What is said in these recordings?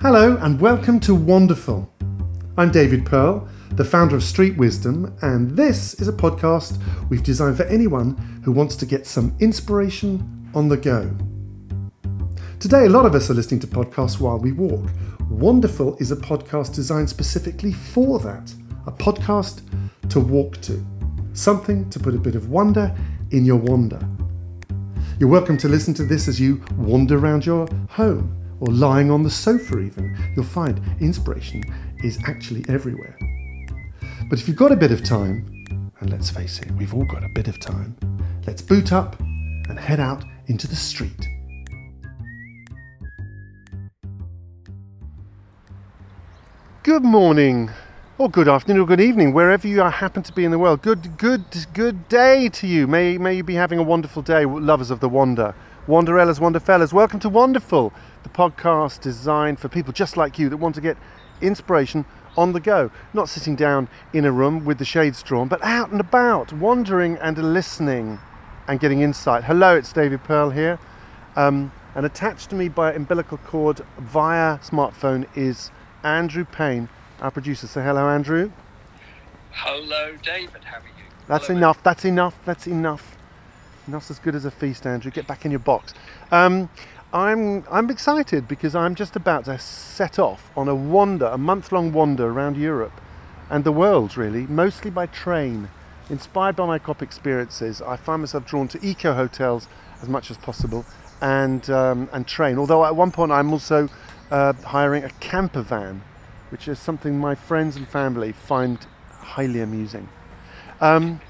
Hello and welcome to Wonderful. I'm David Pearl, the founder of Street Wisdom, and this is a podcast we've designed for anyone who wants to get some inspiration on the go. Today, a lot of us are listening to podcasts while we walk. Wonderful is a podcast designed specifically for that a podcast to walk to, something to put a bit of wonder in your wander. You're welcome to listen to this as you wander around your home or lying on the sofa, even. You'll find inspiration is actually everywhere. But if you've got a bit of time, and let's face it, we've all got a bit of time, let's boot up and head out into the street. Good morning, or good afternoon, or good evening, wherever you happen to be in the world. Good, good, good day to you. May, may you be having a wonderful day, lovers of the wander. Wanderellas, Wanderfellas, welcome to Wonderful, the podcast designed for people just like you that want to get inspiration on the go. Not sitting down in a room with the shades drawn, but out and about, wandering and listening and getting insight. Hello, it's David Pearl here. Um, and attached to me by umbilical cord via smartphone is Andrew Payne, our producer. Say hello, Andrew. Hello, David. How are you? That's Hello, enough. That's enough. That's enough. Not as good as a feast, Andrew. Get back in your box. Um, I'm I'm excited because I'm just about to set off on a wander, a month-long wander around Europe and the world, really, mostly by train. Inspired by my COP experiences, I find myself drawn to eco hotels as much as possible and um, and train. Although at one point I'm also uh, hiring a camper van, which is something my friends and family find highly amusing. Um,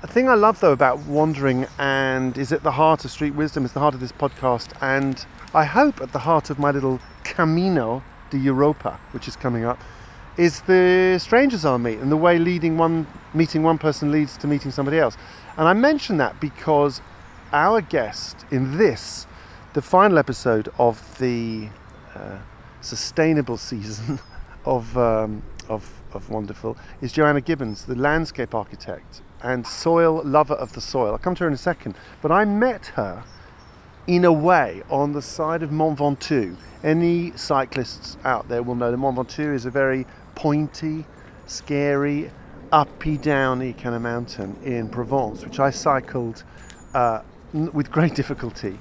the thing I love though about wandering and is at the heart of Street Wisdom, is the heart of this podcast, and I hope at the heart of my little Camino de Europa, which is coming up, is the strangers I meet and the way leading one meeting one person leads to meeting somebody else. And I mention that because our guest in this, the final episode of the uh, sustainable season of, um, of of Wonderful is Joanna Gibbons, the landscape architect and soil lover of the soil. I'll come to her in a second. But I met her in a way on the side of Mont Ventoux. Any cyclists out there will know that Mont Ventoux is a very pointy, scary, uppy, downy kind of mountain in Provence, which I cycled uh, n- with great difficulty,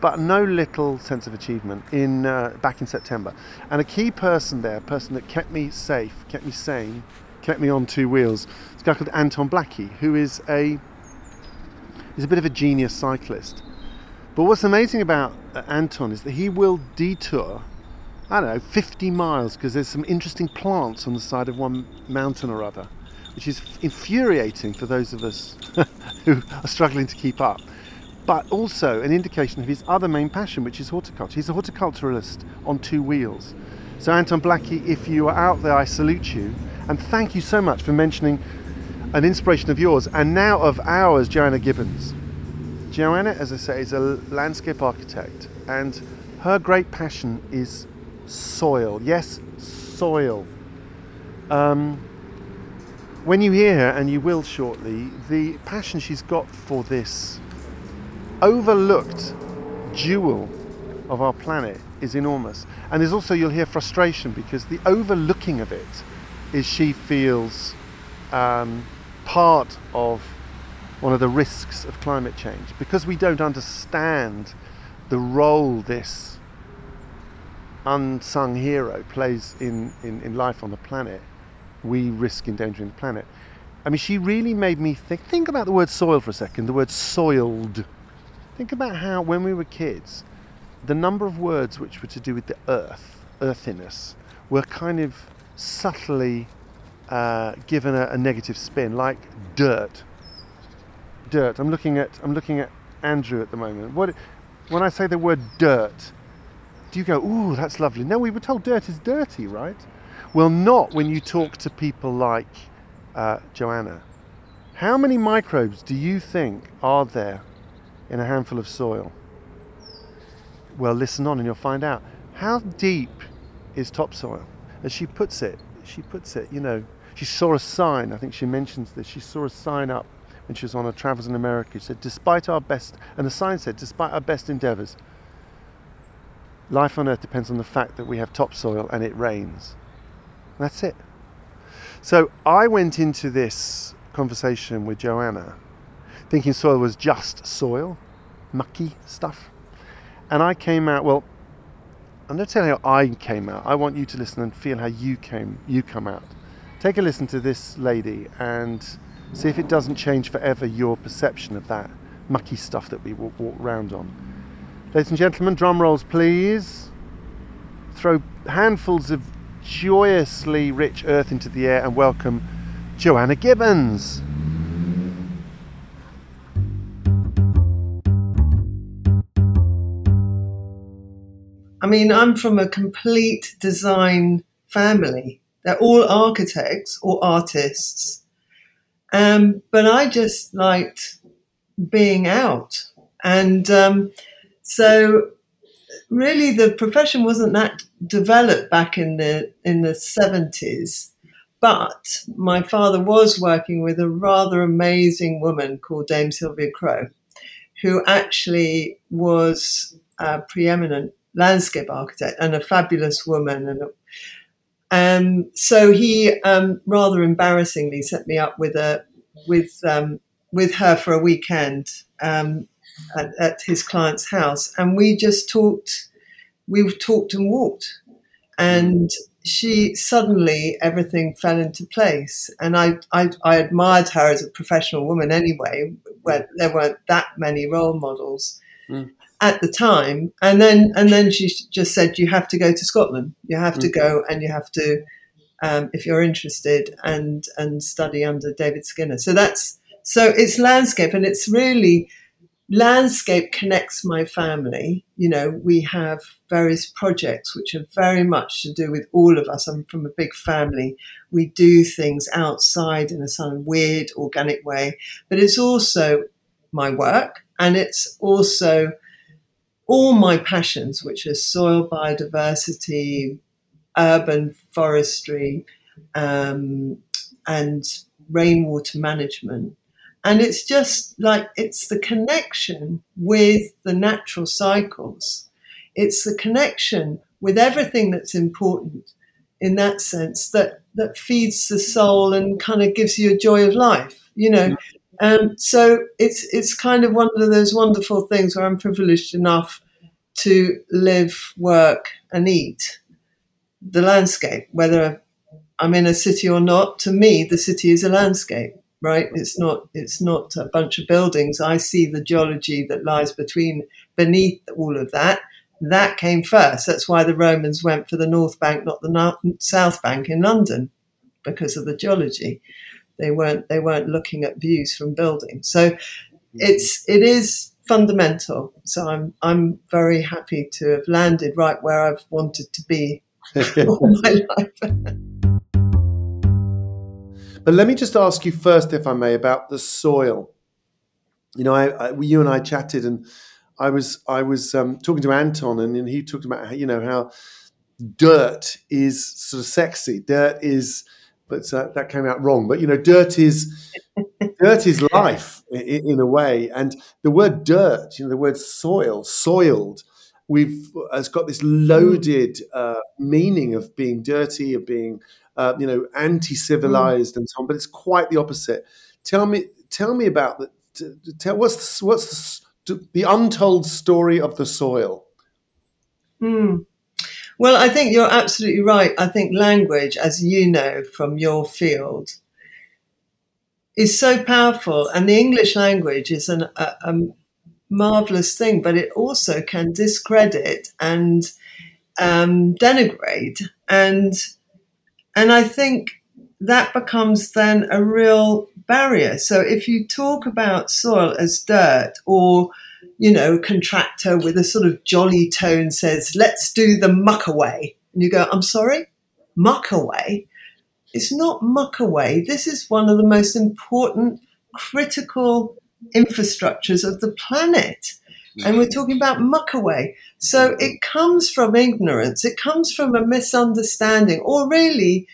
but no little sense of achievement in uh, back in September. And a key person there, a person that kept me safe, kept me sane, kept me on two wheels, is a guy called Anton Blackie, who is a he's a bit of a genius cyclist. But what's amazing about uh, Anton is that he will detour, I don't know, 50 miles because there's some interesting plants on the side of one mountain or other, which is infuriating for those of us who are struggling to keep up. But also an indication of his other main passion, which is horticulture. He's a horticulturalist on two wheels. So, Anton Blackie, if you are out there, I salute you. And thank you so much for mentioning an inspiration of yours and now of ours, Joanna Gibbons. Joanna, as I say, is a landscape architect, and her great passion is soil. Yes, soil. Um, when you hear her, and you will shortly, the passion she's got for this overlooked jewel of our planet is enormous. And there's also, you'll hear frustration because the overlooking of it is she feels um, part of one of the risks of climate change. Because we don't understand the role this unsung hero plays in, in, in life on the planet, we risk endangering the planet. I mean, she really made me think. Think about the word soil for a second, the word soiled. Think about how, when we were kids, the number of words which were to do with the earth, earthiness, were kind of subtly uh, given a, a negative spin, like dirt. Dirt. I'm looking at I'm looking at Andrew at the moment. What when I say the word dirt, do you go, "Ooh, that's lovely"? No, we were told dirt is dirty, right? Well, not when you talk to people like uh, Joanna. How many microbes do you think are there in a handful of soil? Well, listen on and you'll find out. How deep is topsoil? As she puts it, she puts it, you know, she saw a sign, I think she mentions this, she saw a sign up when she was on her travels in America. She said, despite our best, and the sign said, despite our best endeavours, Life on Earth depends on the fact that we have topsoil and it rains. That's it. So I went into this conversation with Joanna thinking soil was just soil, mucky stuff. And I came out, well, I'm not telling you how I came out. I want you to listen and feel how you came you come out. Take a listen to this lady and see if it doesn't change forever your perception of that mucky stuff that we walk, walk around on. Ladies and gentlemen, drum rolls please. Throw handfuls of joyously rich earth into the air and welcome Joanna Gibbons. I mean, I'm from a complete design family. They're all architects or artists. Um, but I just liked being out. And um, so really the profession wasn't that developed back in the in the 70s. But my father was working with a rather amazing woman called Dame Sylvia Crowe, who actually was a preeminent landscape architect and a fabulous woman. And um, so he um, rather embarrassingly set me up with a with um, with her for a weekend um, at, at, his client's house, and we just talked. We talked and walked, and she suddenly everything fell into place. And I, I, I admired her as a professional woman anyway, where there weren't that many role models. Mm at the time, and then and then she just said, "You have to go to Scotland. You have to mm. go, and you have to, um, if you're interested, and and study under David Skinner." So that's so it's landscape, and it's really landscape connects my family. You know, we have various projects which are very much to do with all of us. I'm from a big family. We do things outside in a sort of weird, organic way, but it's also my work, and it's also all my passions, which are soil biodiversity, urban forestry, um, and rainwater management. And it's just like it's the connection with the natural cycles. It's the connection with everything that's important in that sense that, that feeds the soul and kind of gives you a joy of life, you know. Um, so it's it's kind of one of those wonderful things where I'm privileged enough to live, work, and eat the landscape, whether I'm in a city or not. To me, the city is a landscape, right? It's not it's not a bunch of buildings. I see the geology that lies between beneath all of that. That came first. That's why the Romans went for the North Bank, not the North, South Bank in London, because of the geology they weren't they weren't looking at views from buildings. So it's it is fundamental. So I'm I'm very happy to have landed right where I've wanted to be all my life. but let me just ask you first, if I may, about the soil. You know, I, I you and I chatted, and I was I was um, talking to Anton, and, and he talked about how, you know how dirt is sort of sexy. Dirt is but uh, that came out wrong. But you know, dirt is dirt is life in, in, a way, and the word dirt, you know, the word soil, soiled, we've has got this loaded uh, meaning of being dirty, of being uh, you know anti-civilized, mm. and so on. But it's quite the opposite. Tell me, tell me about the. Tell what's the, what's the, the untold story of the soil. Mm. Well, I think you're absolutely right. I think language, as you know from your field, is so powerful. And the English language is an, a, a marvelous thing, but it also can discredit and um, denigrate. And, and I think that becomes then a real barrier. So if you talk about soil as dirt or you know, contractor with a sort of jolly tone says, let's do the muck away. And you go, I'm sorry, muck away? It's not muck away. This is one of the most important, critical infrastructures of the planet. And we're mm. talking about muck away. So mm. it comes from ignorance, it comes from a misunderstanding, or really,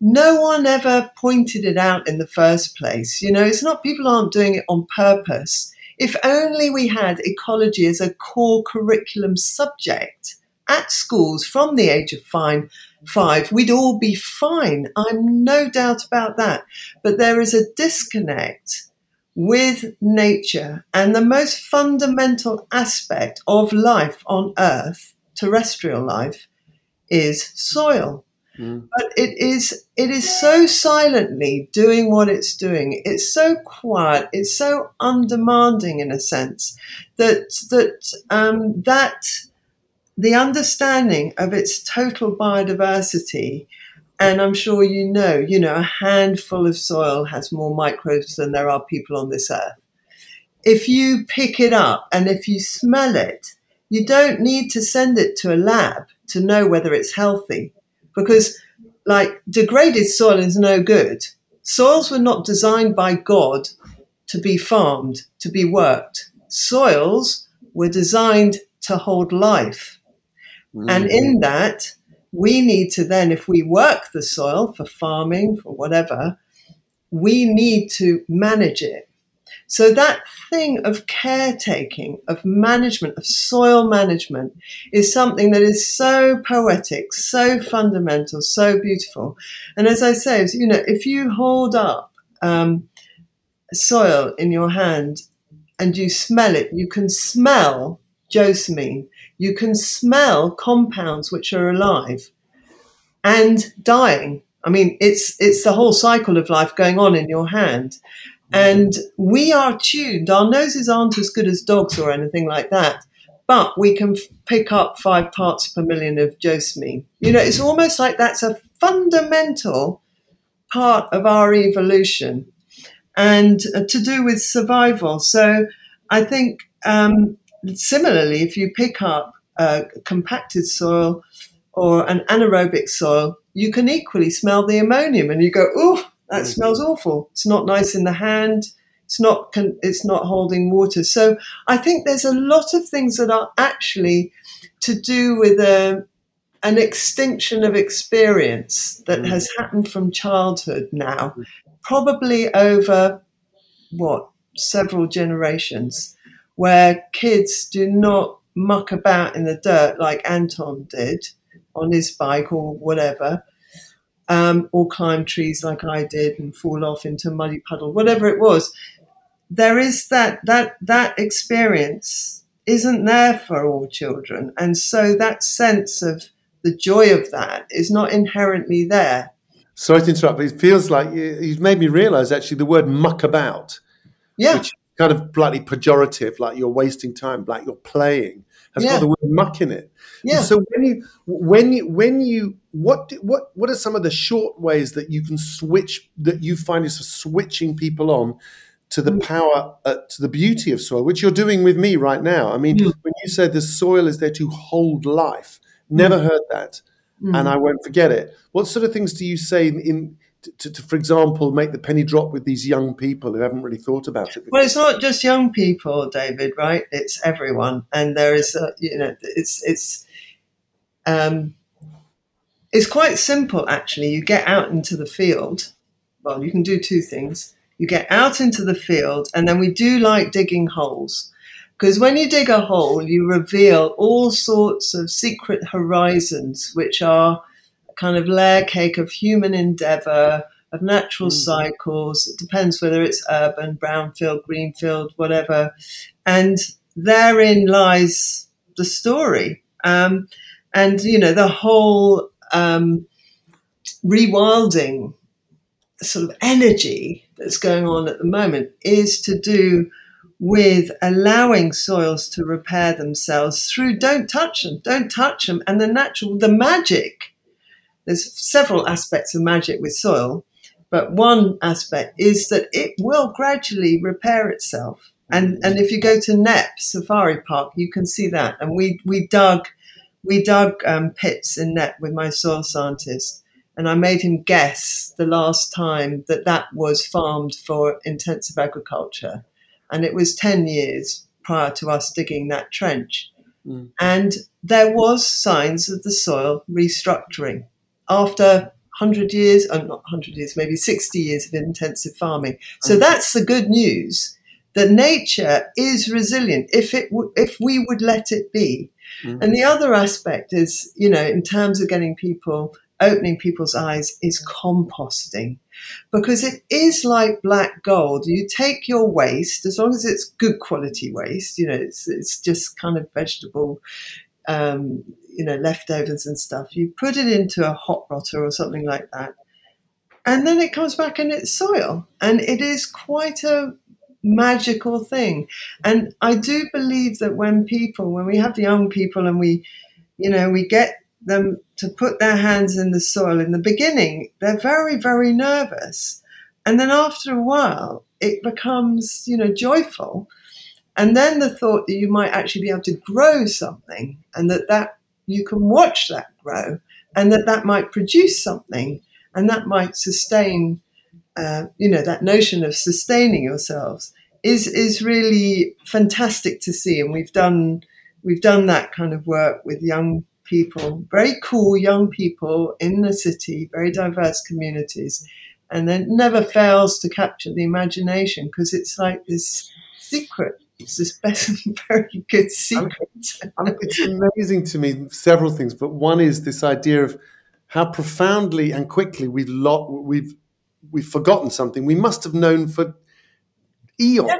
no one ever pointed it out in the first place. You know, it's not people aren't doing it on purpose. If only we had ecology as a core curriculum subject at schools from the age of fine, five, we'd all be fine. I'm no doubt about that. But there is a disconnect with nature and the most fundamental aspect of life on earth, terrestrial life, is soil. Mm. But it is it is so silently doing what it's doing. It's so quiet. It's so undemanding in a sense that that um, that the understanding of its total biodiversity and I'm sure you know, you know, a handful of soil has more microbes than there are people on this earth. If you pick it up and if you smell it, you don't need to send it to a lab to know whether it's healthy because like degraded soil is no good. Soils were not designed by God to be farmed, to be worked. Soils were designed to hold life. Mm-hmm. And in that, we need to then, if we work the soil for farming, for whatever, we need to manage it. So that thing of caretaking, of management, of soil management is something that is so poetic, so fundamental, so beautiful. And as I say, you know, if you hold up um, soil in your hand and you smell it, you can smell geosmin. You can smell compounds which are alive and dying. I mean, it's it's the whole cycle of life going on in your hand. And we are tuned. Our noses aren't as good as dogs or anything like that, but we can f- pick up five parts per million of geosmin. You know, it's almost like that's a fundamental part of our evolution and uh, to do with survival. So I think um, similarly, if you pick up compacted soil or an anaerobic soil, you can equally smell the ammonium and you go, oh, that mm-hmm. smells awful. It's not nice in the hand. It's not, it's not holding water. So I think there's a lot of things that are actually to do with a, um, an extinction of experience that mm. has happened from childhood now, probably over what, several generations where kids do not muck about in the dirt like Anton did on his bike or whatever, um, or climb trees like I did and fall off into a muddy puddle, whatever it was. There is that that that experience isn't there for all children, and so that sense of the joy of that is not inherently there. Sorry to interrupt, but it feels like you've made me realise actually the word muck about. Yeah. Which is kind of slightly pejorative, like you're wasting time, like you're playing, has yeah. got the word muck in it. Yeah. And so when you when you when you what what what are some of the short ways that you can switch that you find is switching people on to the mm. power uh, to the beauty of soil, which you're doing with me right now. I mean, mm. when you said the soil is there to hold life, never mm. heard that, mm. and I won't forget it. What sort of things do you say in to, to, for example, make the penny drop with these young people who haven't really thought about it? Well, it's not just young people, David. Right? It's everyone, and there is, a, you know, it's it's um, it's quite simple actually. You get out into the field. Well, you can do two things. You get out into the field, and then we do like digging holes. Because when you dig a hole, you reveal all sorts of secret horizons, which are kind of layer cake of human endeavor, of natural mm. cycles. It depends whether it's urban, brownfield, greenfield, whatever. And therein lies the story. Um, and, you know, the whole um, rewilding sort of energy that's going on at the moment is to do with allowing soils to repair themselves through don't touch them, don't touch them. And the natural, the magic there's several aspects of magic with soil, but one aspect is that it will gradually repair itself. And and if you go to Knepp Safari Park, you can see that. And we we dug we dug um, pits in Knepp with my soil scientist, and I made him guess the last time that that was farmed for intensive agriculture, and it was ten years prior to us digging that trench. Mm. And there was signs of the soil restructuring after 100 years, uh, not 100 years, maybe 60 years of intensive farming. So mm. that's the good news that nature is resilient if it w- if we would let it be. Mm. And the other aspect is, you know, in terms of getting people, opening people's eyes, is composting. Because it is like black gold. You take your waste, as long as it's good quality waste, you know, it's, it's just kind of vegetable, um, you know, leftovers and stuff. You put it into a hot rotter or something like that. And then it comes back in its soil. And it is quite a magical thing. And I do believe that when people, when we have the young people and we, you know, we get them to put their hands in the soil in the beginning, they're very, very nervous. And then after a while, it becomes, you know, joyful. And then the thought that you might actually be able to grow something and that, that you can watch that grow and that that might produce something and that might sustain uh, you know, that notion of sustaining yourselves is is really fantastic to see, and we've done we've done that kind of work with young people, very cool young people in the city, very diverse communities, and then never fails to capture the imagination because it's like this secret. It's this best, very good secret. I mean, it's amazing to me several things, but one is this idea of how profoundly and quickly we've lot we've we've forgotten something we must have known for eons. Yeah.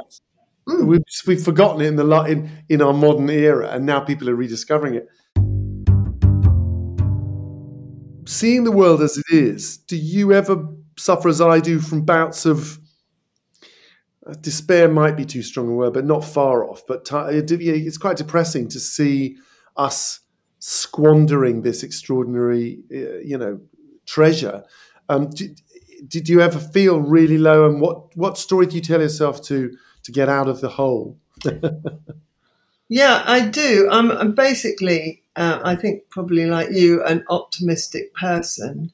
Mm. We've, we've forgotten it in the in in our modern era, and now people are rediscovering it. Seeing the world as it is, do you ever suffer as I do from bouts of despair? Might be too strong a word, but not far off. But it's quite depressing to see us squandering this extraordinary, uh, you know, treasure. Um, did you ever feel really low? And what what story do you tell yourself to to get out of the hole? yeah, I do. I'm, I'm basically, uh, I think, probably like you, an optimistic person.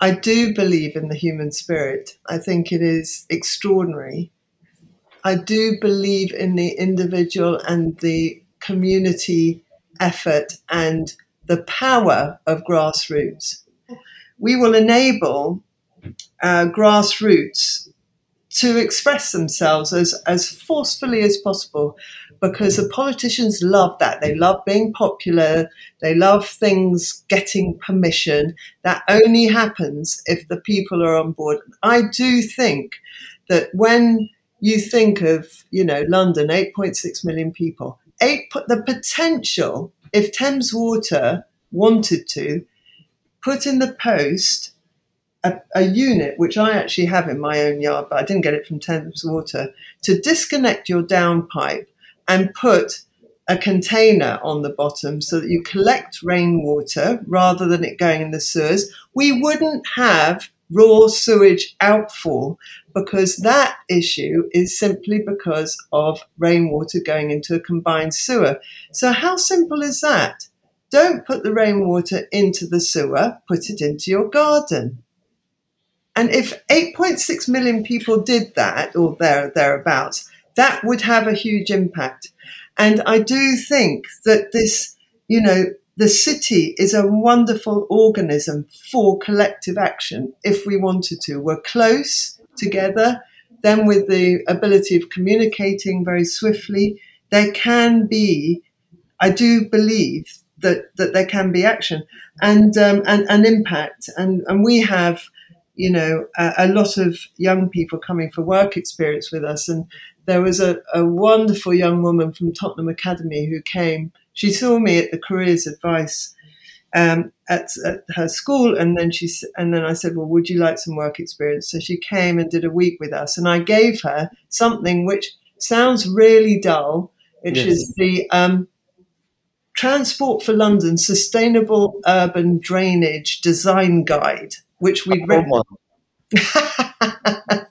I do believe in the human spirit. I think it is extraordinary. I do believe in the individual and the community effort and the power of grassroots. We will enable uh, grassroots to express themselves as, as forcefully as possible because the politicians love that. They love being popular. They love things getting permission. That only happens if the people are on board. I do think that when you think of, you know, London, 8.6 million people, eight, the potential, if Thames Water wanted to, put in the post a, a, unit, which I actually have in my own yard, but I didn't get it from Thames Water, to disconnect your downpipe and put a container on the bottom so that you collect rainwater rather than it going in the sewers, we wouldn't have raw sewage outfall because that issue is simply because of rainwater going into a combined sewer. So, how simple is that? Don't put the rainwater into the sewer, put it into your garden. And if 8.6 million people did that, or there thereabouts, that would have a huge impact. And I do think that this, you know, the city is a wonderful organism for collective action if we wanted to. We're close together, then with the ability of communicating very swiftly, there can be, I do believe that, that there can be action and, um, and, and impact. And, and we have you know, a, a, lot of young people coming for work experience with us. And there was a, a wonderful young woman from Tottenham Academy who came. She saw me at the careers advice um, at, at, her school, and then she and then I said, "Well, would you like some work experience?" So she came and did a week with us, and I gave her something which sounds really dull, which yes. is the um, Transport for London Sustainable Urban Drainage Design Guide which we'd read.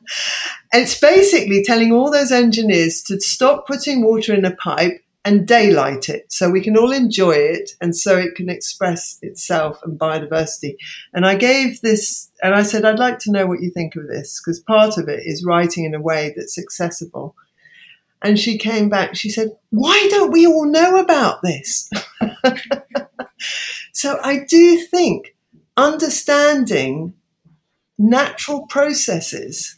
it's basically telling all those engineers to stop putting water in a pipe and daylight it so we can all enjoy it and so it can express itself and biodiversity. And I gave this, and I said, I'd like to know what you think of this because part of it is writing in a way that's accessible. And she came back, she said, Why don't we all know about this? so I do think understanding natural processes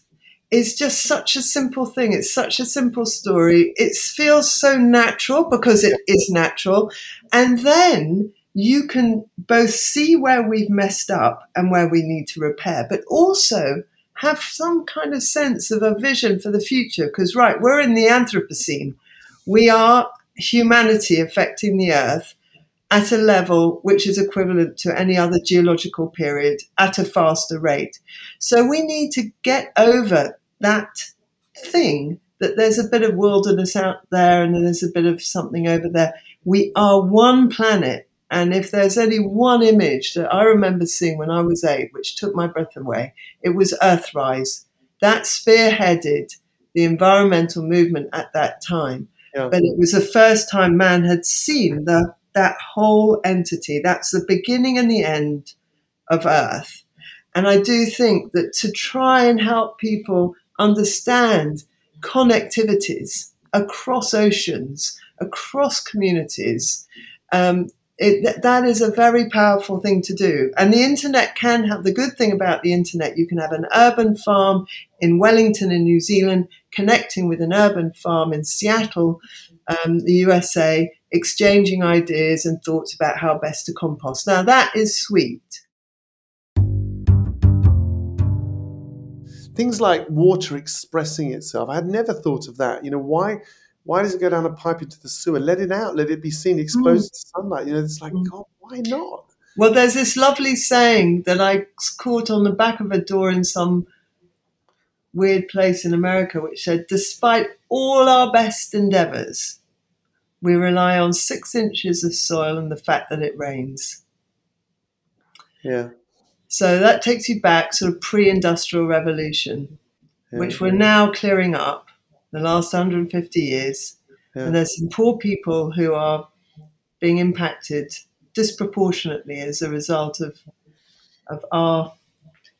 is just such a simple thing. It's such a simple story. It feels so natural because it is natural. And then you can both see where we've messed up and where we need to repair, but also have some kind of sense of a vision for the future. Because, right, we're in the Anthropocene. We are humanity affecting the earth at a level which is equivalent to any other geological period at a faster rate. So we need to get over that thing that there's a bit of wilderness out there and there's a bit of something over there. We are one planet. And if there's only one image that I remember seeing when I was eight, which took my breath away, it was Earthrise. That spearheaded the environmental movement at that time. Yeah. But it was the first time man had seen the that whole entity. That's the beginning and the end of Earth. And I do think that to try and help people understand connectivities across oceans, across communities, um, it, that is a very powerful thing to do. And the internet can have the good thing about the internet. You can have an urban farm in Wellington in New Zealand connecting with an urban farm in Seattle, um, the USA, exchanging ideas and thoughts about how best to compost. Now, that is sweet. Things like water expressing itself. I had never thought of that. You know, why? Why does it go down a pipe into the sewer? Let it out. Let it be seen exposed mm. to sunlight. You know, it's like, mm. God, why not? Well, there's this lovely saying that I caught on the back of a door in some weird place in America, which said, Despite all our best endeavors, we rely on six inches of soil and the fact that it rains. Yeah. So that takes you back, sort of pre industrial revolution, yeah, which we're now clearing up the last 150 years. Yeah. And there's some poor people who are being impacted disproportionately as a result of, of our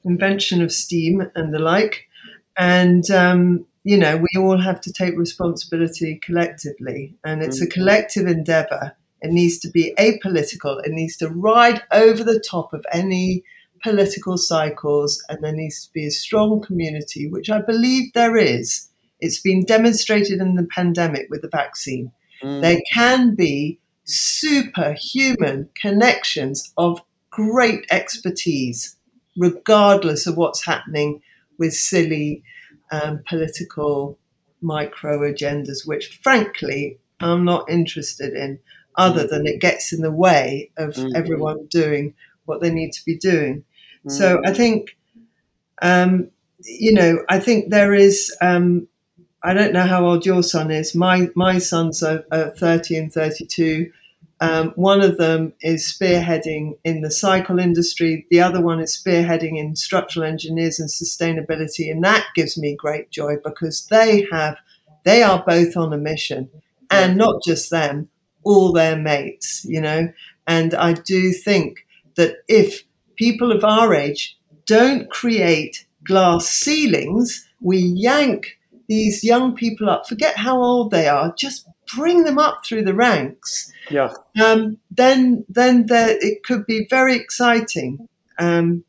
invention of steam and the like. And um, you know, we all have to take responsibility collectively, and it's a mm. collective endeavor. It needs to be apolitical. It needs to ride over the top of any political cycles, and there needs to be a strong community, which I believe there is. It's been demonstrated in the pandemic with the vaccine. Mm. There can be superhuman connections of great expertise, regardless of what's happening with silly um, political micro agendas, which frankly I'm not interested in, other mm. than it gets in the way of mm-hmm. everyone doing what they need to be doing. Mm-hmm. So I think, um, you know, I think there is. Um, I don't know how old your son is. My my sons are, are thirty and thirty two. Um, one of them is spearheading in the cycle industry. The other one is spearheading in structural engineers and sustainability. And that gives me great joy because they have, they are both on a mission and not just them, all their mates, you know. And I do think that if people of our age don't create glass ceilings, we yank these young people up, forget how old they are, just bring them up through the ranks, yeah, um, then then there, it could be very exciting. Um,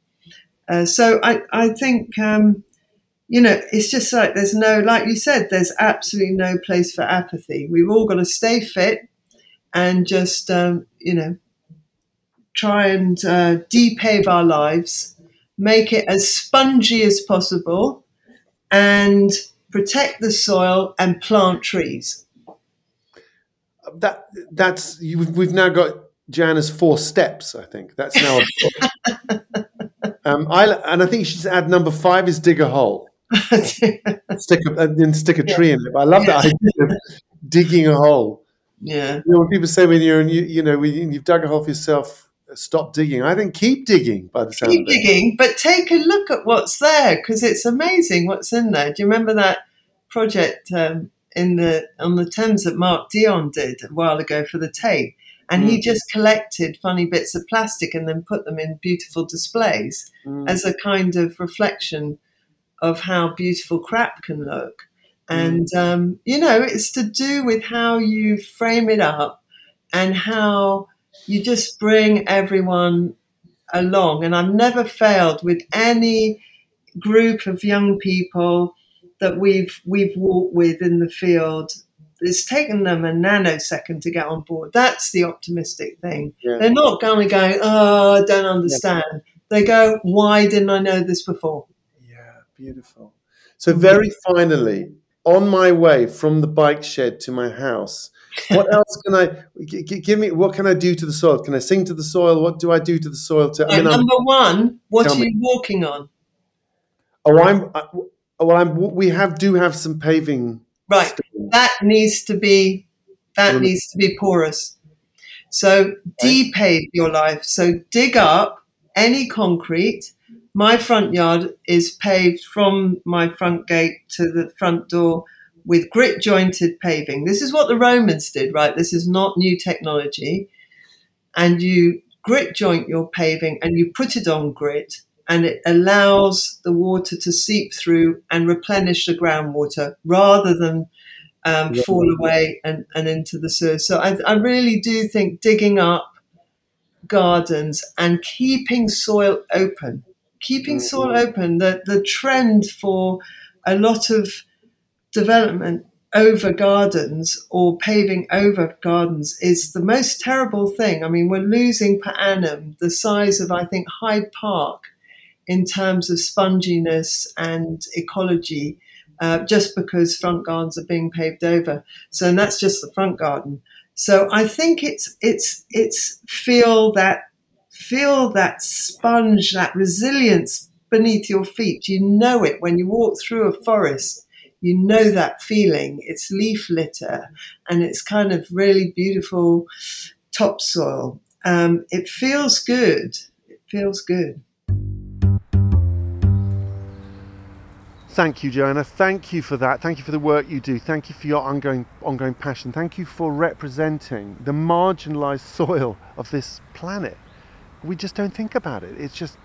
uh, so I I think um, you know it's just like there's no like you said there's absolutely no place for apathy. We've all got to stay fit and just um, you know try and uh, depave our lives, make it as spongy as possible, and protect the soil and plant trees that that's we've now got Jana's four steps. I think that's now. um, I and I think she should add number five is dig a hole. stick a, then stick a tree yeah. in it. But I love that idea of digging a hole. Yeah. You know, when people say when you're you, you know when you've dug a hole for yourself, stop digging. I think keep digging. By the sound keep digging, but take a look at what's there because it's amazing what's in there. Do you remember that project? Um, in the on the Thames that Mark Dion did a while ago for the Tate. And mm. he just collected funny bits of plastic and then put them in beautiful displays mm. as a kind of reflection of how beautiful crap can look. Mm. And, um, you know, it's to do with how you frame it up and how you just bring everyone along. And I've never failed with any group of young people that we've we've walked with in the field. It's taken them a nanosecond to get on board. That's the optimistic thing. Yeah. They're not going to go, oh, I don't understand. They go, why didn't I know this before? Yeah, beautiful. So very finally, on my way from the bike shed to my house, what else can I g- give me? What can I do to the soil? Can I sing to the soil? What do I do to the soil? To I mean, I'm, number one, what are me. you walking on? oh, I'm. I, well, I'm. We have do have some paving. Right, stones. that needs to be that Mm. needs to be porous. So depave your life. So dig up any concrete. My front yard is paved from my front gate to the front door with grit jointed paving. This is what the Romans did, right? This is not new technology. And you grit joint your paving and you put it on grit and it allows the water to seep through and replenish the groundwater rather than um, Yeah. fall away and, and into the sewer. So I, I really do think digging up gardens and keeping soil open, keeping soil Mhm. open, the, the trend for a lot of development over gardens or paving over gardens is the most terrible thing. I mean, we're losing per annum the size of, I think, Hyde Park in terms of sponginess and ecology uh, just because front gardens are being paved over. So and that's just the front garden. So I think it's it's it's feel that feel that sponge, that resilience beneath your feet. You know it when you walk through a forest. You know that feeling. It's leaf litter, and it's kind of really beautiful topsoil. Um, it feels good. It feels good. Thank you, Joanna. Thank you for that. Thank you for the work you do. Thank you for your ongoing ongoing passion. Thank you for representing the marginalised soil of this planet. We just don't think about it. It's just,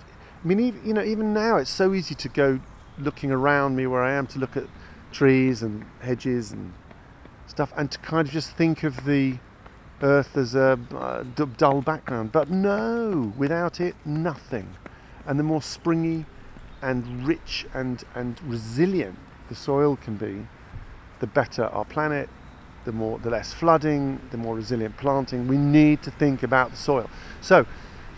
I mean, even, you know, even now it's so easy to go looking around me where I am to look at trees and hedges and stuff, and to kind of just think of the earth as a uh, dull background. But no, without it, nothing. And the more springy and rich and, and resilient the soil can be, the better our planet, the more the less flooding, the more resilient planting. We need to think about the soil. So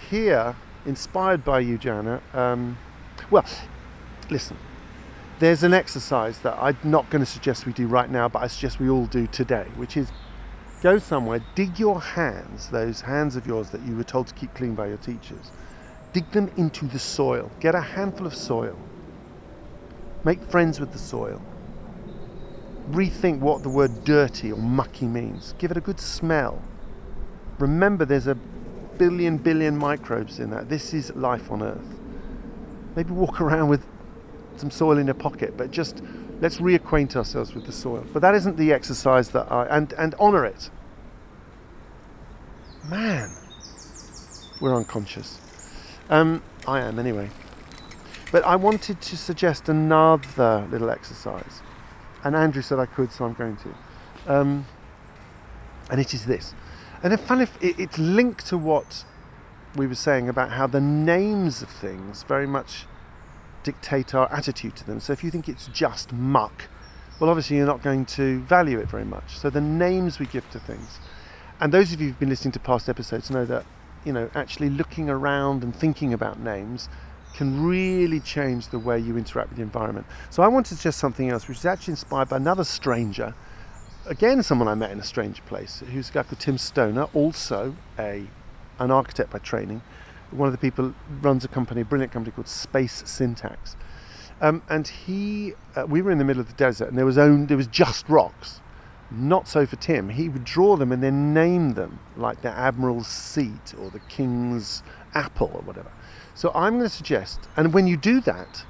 here, inspired by you, Jana, um, well, listen, there's an exercise that I'm not going to suggest we do right now, but I suggest we all do today, which is go somewhere, dig your hands, those hands of yours that you were told to keep clean by your teachers, dig them into the soil. Get a handful of soil. Make friends with the soil. Rethink what the word dirty or mucky means. Give it a good smell. Remember, there's a billion billion microbes in that. This is life on Earth. Maybe walk around with some soil in your pocket, but just let's reacquaint ourselves with the soil. But that isn't the exercise that I and and honor it. Man, we're unconscious. Um, I am anyway. But I wanted to suggest another little exercise, and Andrew said I could, so I'm going to. Um, and it is this. And fact, if it's linked to what we were saying about how the names of things very much dictate our attitude to them. So if you think it's just muck, well, obviously you're not going to value it very much. So the names we give to things, and those of you who've been listening to past episodes know that you know actually looking around and thinking about names can really change the way you interact with the environment. So I want to suggest something else, which is actually inspired by another stranger, again someone I met in a strange place, who's a guy called Tim Stonor, also a an architect by training. One of the people runs a company, a brilliant company called Space Syntax. Um, and he, uh, we were in the middle of the desert, and there was own, there was just rocks. Not so for Tim. He would draw them and then name them, like the Admiral's seat or the King's apple or whatever. So I'm going to suggest, and when you do that,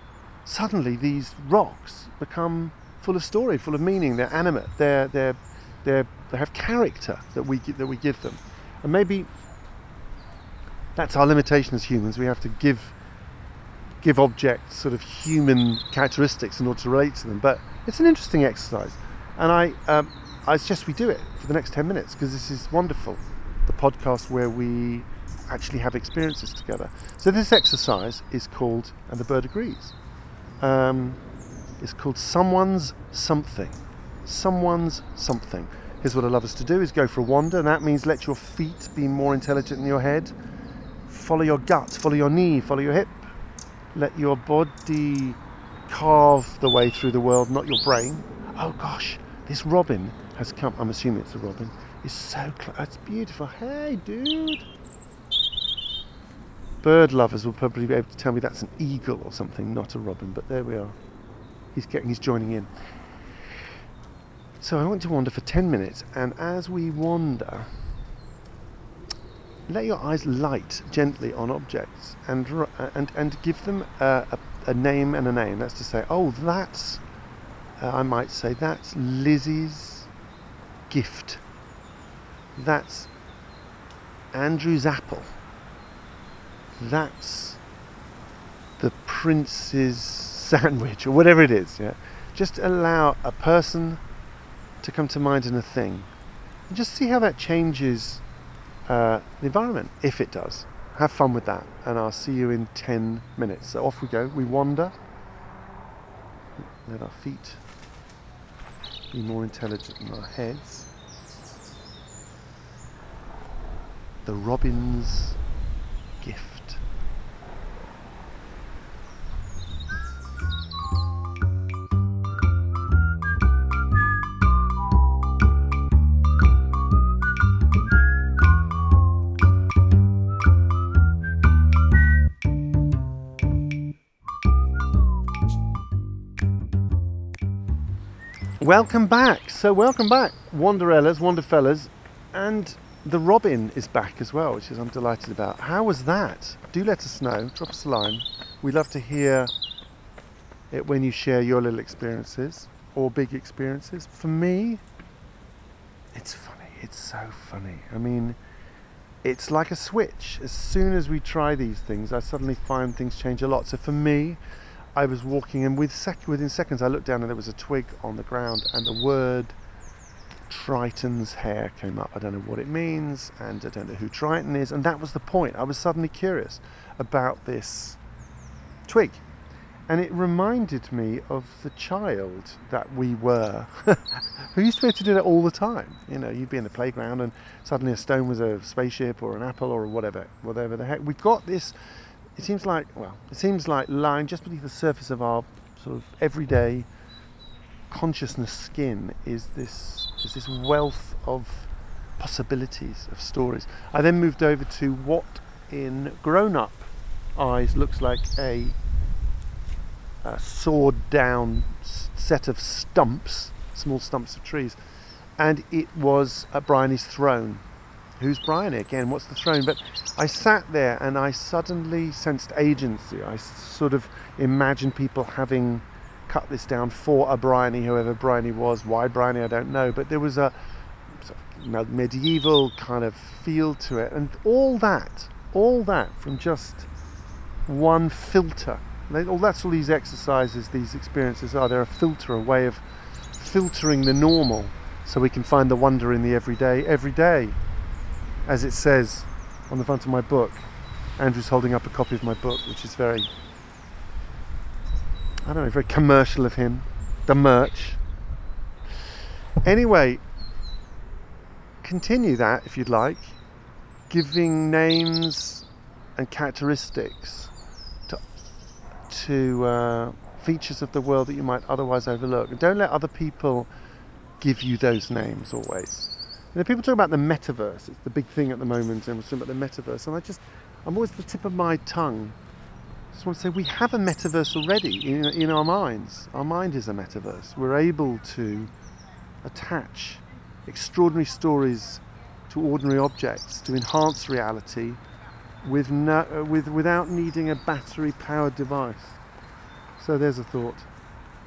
suddenly these rocks become full of story, full of meaning. They're animate. They're they're they're they have character that we that we give them, and maybe that's our limitation as humans. We have to give give objects sort of human characteristics in order to relate to them. But it's an interesting exercise, and I um, I suggest we do it for the next ten minutes because this is wonderful. The podcast where we actually have experiences together. So this exercise is called "And the Bird Agrees." Um, is called Someone's Something. Someone's Something. Here's what I love us to do is go for a wander, and that means let your feet be more intelligent than your head. Follow your gut, follow your knee, follow your hip. Let your body carve the way through the world, not your brain. Oh gosh, this robin has come. I'm assuming it's a robin. It's so close. It's beautiful. Hey, dude. Bird lovers will probably be able to tell me that's an eagle or something, not a robin. But there we are. He's getting. He's joining in. So I want to wander for 10 minutes, and as we wander, let your eyes light gently on objects and, and, and give them a, a, a name and a name. That's to say, oh, that's, uh, I might say, that's Lizzie's gift. That's Andrew's apple. That's the prince's sandwich, or whatever it is. Yeah, just allow a person to come to mind in a thing, and just see how that changes uh, the environment, if it does. Have fun with that, and I'll see you in 10 minutes. So off we go. We wander. Let our feet be more intelligent than our heads. The robin's gift. Welcome back. So, welcome back, Wanderellas, Wanderfellas, and the Robin is back as well, which is I'm delighted about. How was that? Do let us know. Drop us a line. We love to hear it when you share your little experiences or big experiences. For me, it's funny. It's so funny. I mean, it's like a switch. As soon as we try these things, I suddenly find things change a lot. So for me, I was walking, and with sec- within seconds, I looked down and there was a twig on the ground, and the word Triton's hair came up. I don't know what it means, and I don't know who Triton is, and that was the point. I was suddenly curious about this twig, and it reminded me of the child that we were, who used to be able to do that all the time. You know, you'd be in the playground, and suddenly a stone was a spaceship or an apple or whatever, whatever the heck. We've got this it seems like well it seems like lying just beneath the surface of our sort of everyday consciousness skin is this is this wealth of possibilities of stories. I then moved over to what in grown-up eyes looks like a, a sawed down set of stumps small stumps of trees. And it was bryony's throne who's Bryony again? What's the throne? But I sat there and I suddenly sensed agency. I sort of imagined people having cut this down for a Bryony, whoever Bryony was. Why Bryony, I don't know. But there was a medieval kind of feel to it. And all that, all that from just one filter. All that's all these exercises, these experiences are. They're a filter, a way of filtering the normal so we can find the wonder in the everyday every day as it says on the front of my book. Andrew's holding up a copy of my book, which is very, I don't know, very commercial of him. The merch. Anyway, continue that if you'd like, giving names and characteristics to, to uh, features of the world that you might otherwise overlook. And don't let other people give you those names always. You know, people talk about the metaverse. It's the big thing at the moment, and we're talking about the metaverse. And I just, I'm always at the tip of my tongue. I just want to say we have a metaverse already in, in our minds. Our mind is a metaverse. We're able to attach extraordinary stories to ordinary objects to enhance reality with no, with, without needing a battery-powered device. So there's a thought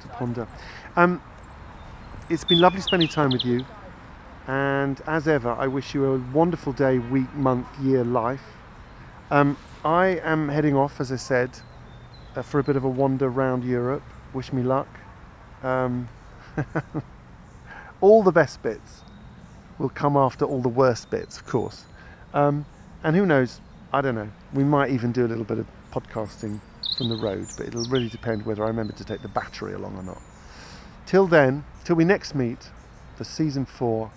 to ponder. Um, it's been lovely spending time with you. And as ever, I wish you a wonderful day, week, month, year, life. Um, I am heading off, as I said, uh, for a bit of a wander around Europe. Wish me luck. Um, all the best bits will come after all the worst bits, of course. Um, and who knows? I don't know. We might even do a little bit of podcasting from the road, but it'll really depend whether I remember to take the battery along or not. till then, till we next meet for season four,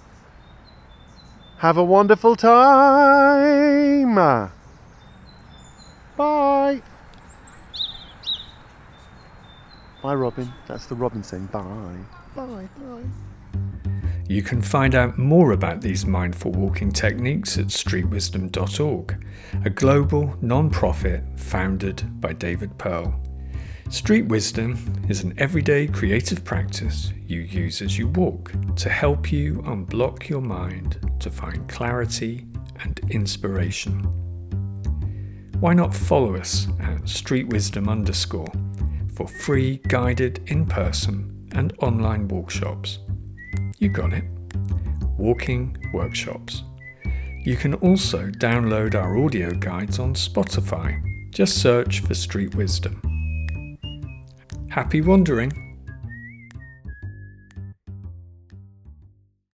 have a wonderful time. Bye. Bye, Robin. That's the Robin saying bye. Bye, bye. You can find out more about these mindful walking techniques at streetwisdom.org, a global non profit founded by David Pearl. Street Wisdom is an everyday creative practice you use as you walk to help you unblock your mind to find clarity and inspiration. Why not follow us at Street Wisdom underscore for free guided in person and online workshops? You got it. Walking workshops. You can also download our audio guides on Spotify. Just search for Street Wisdom. Happy wandering!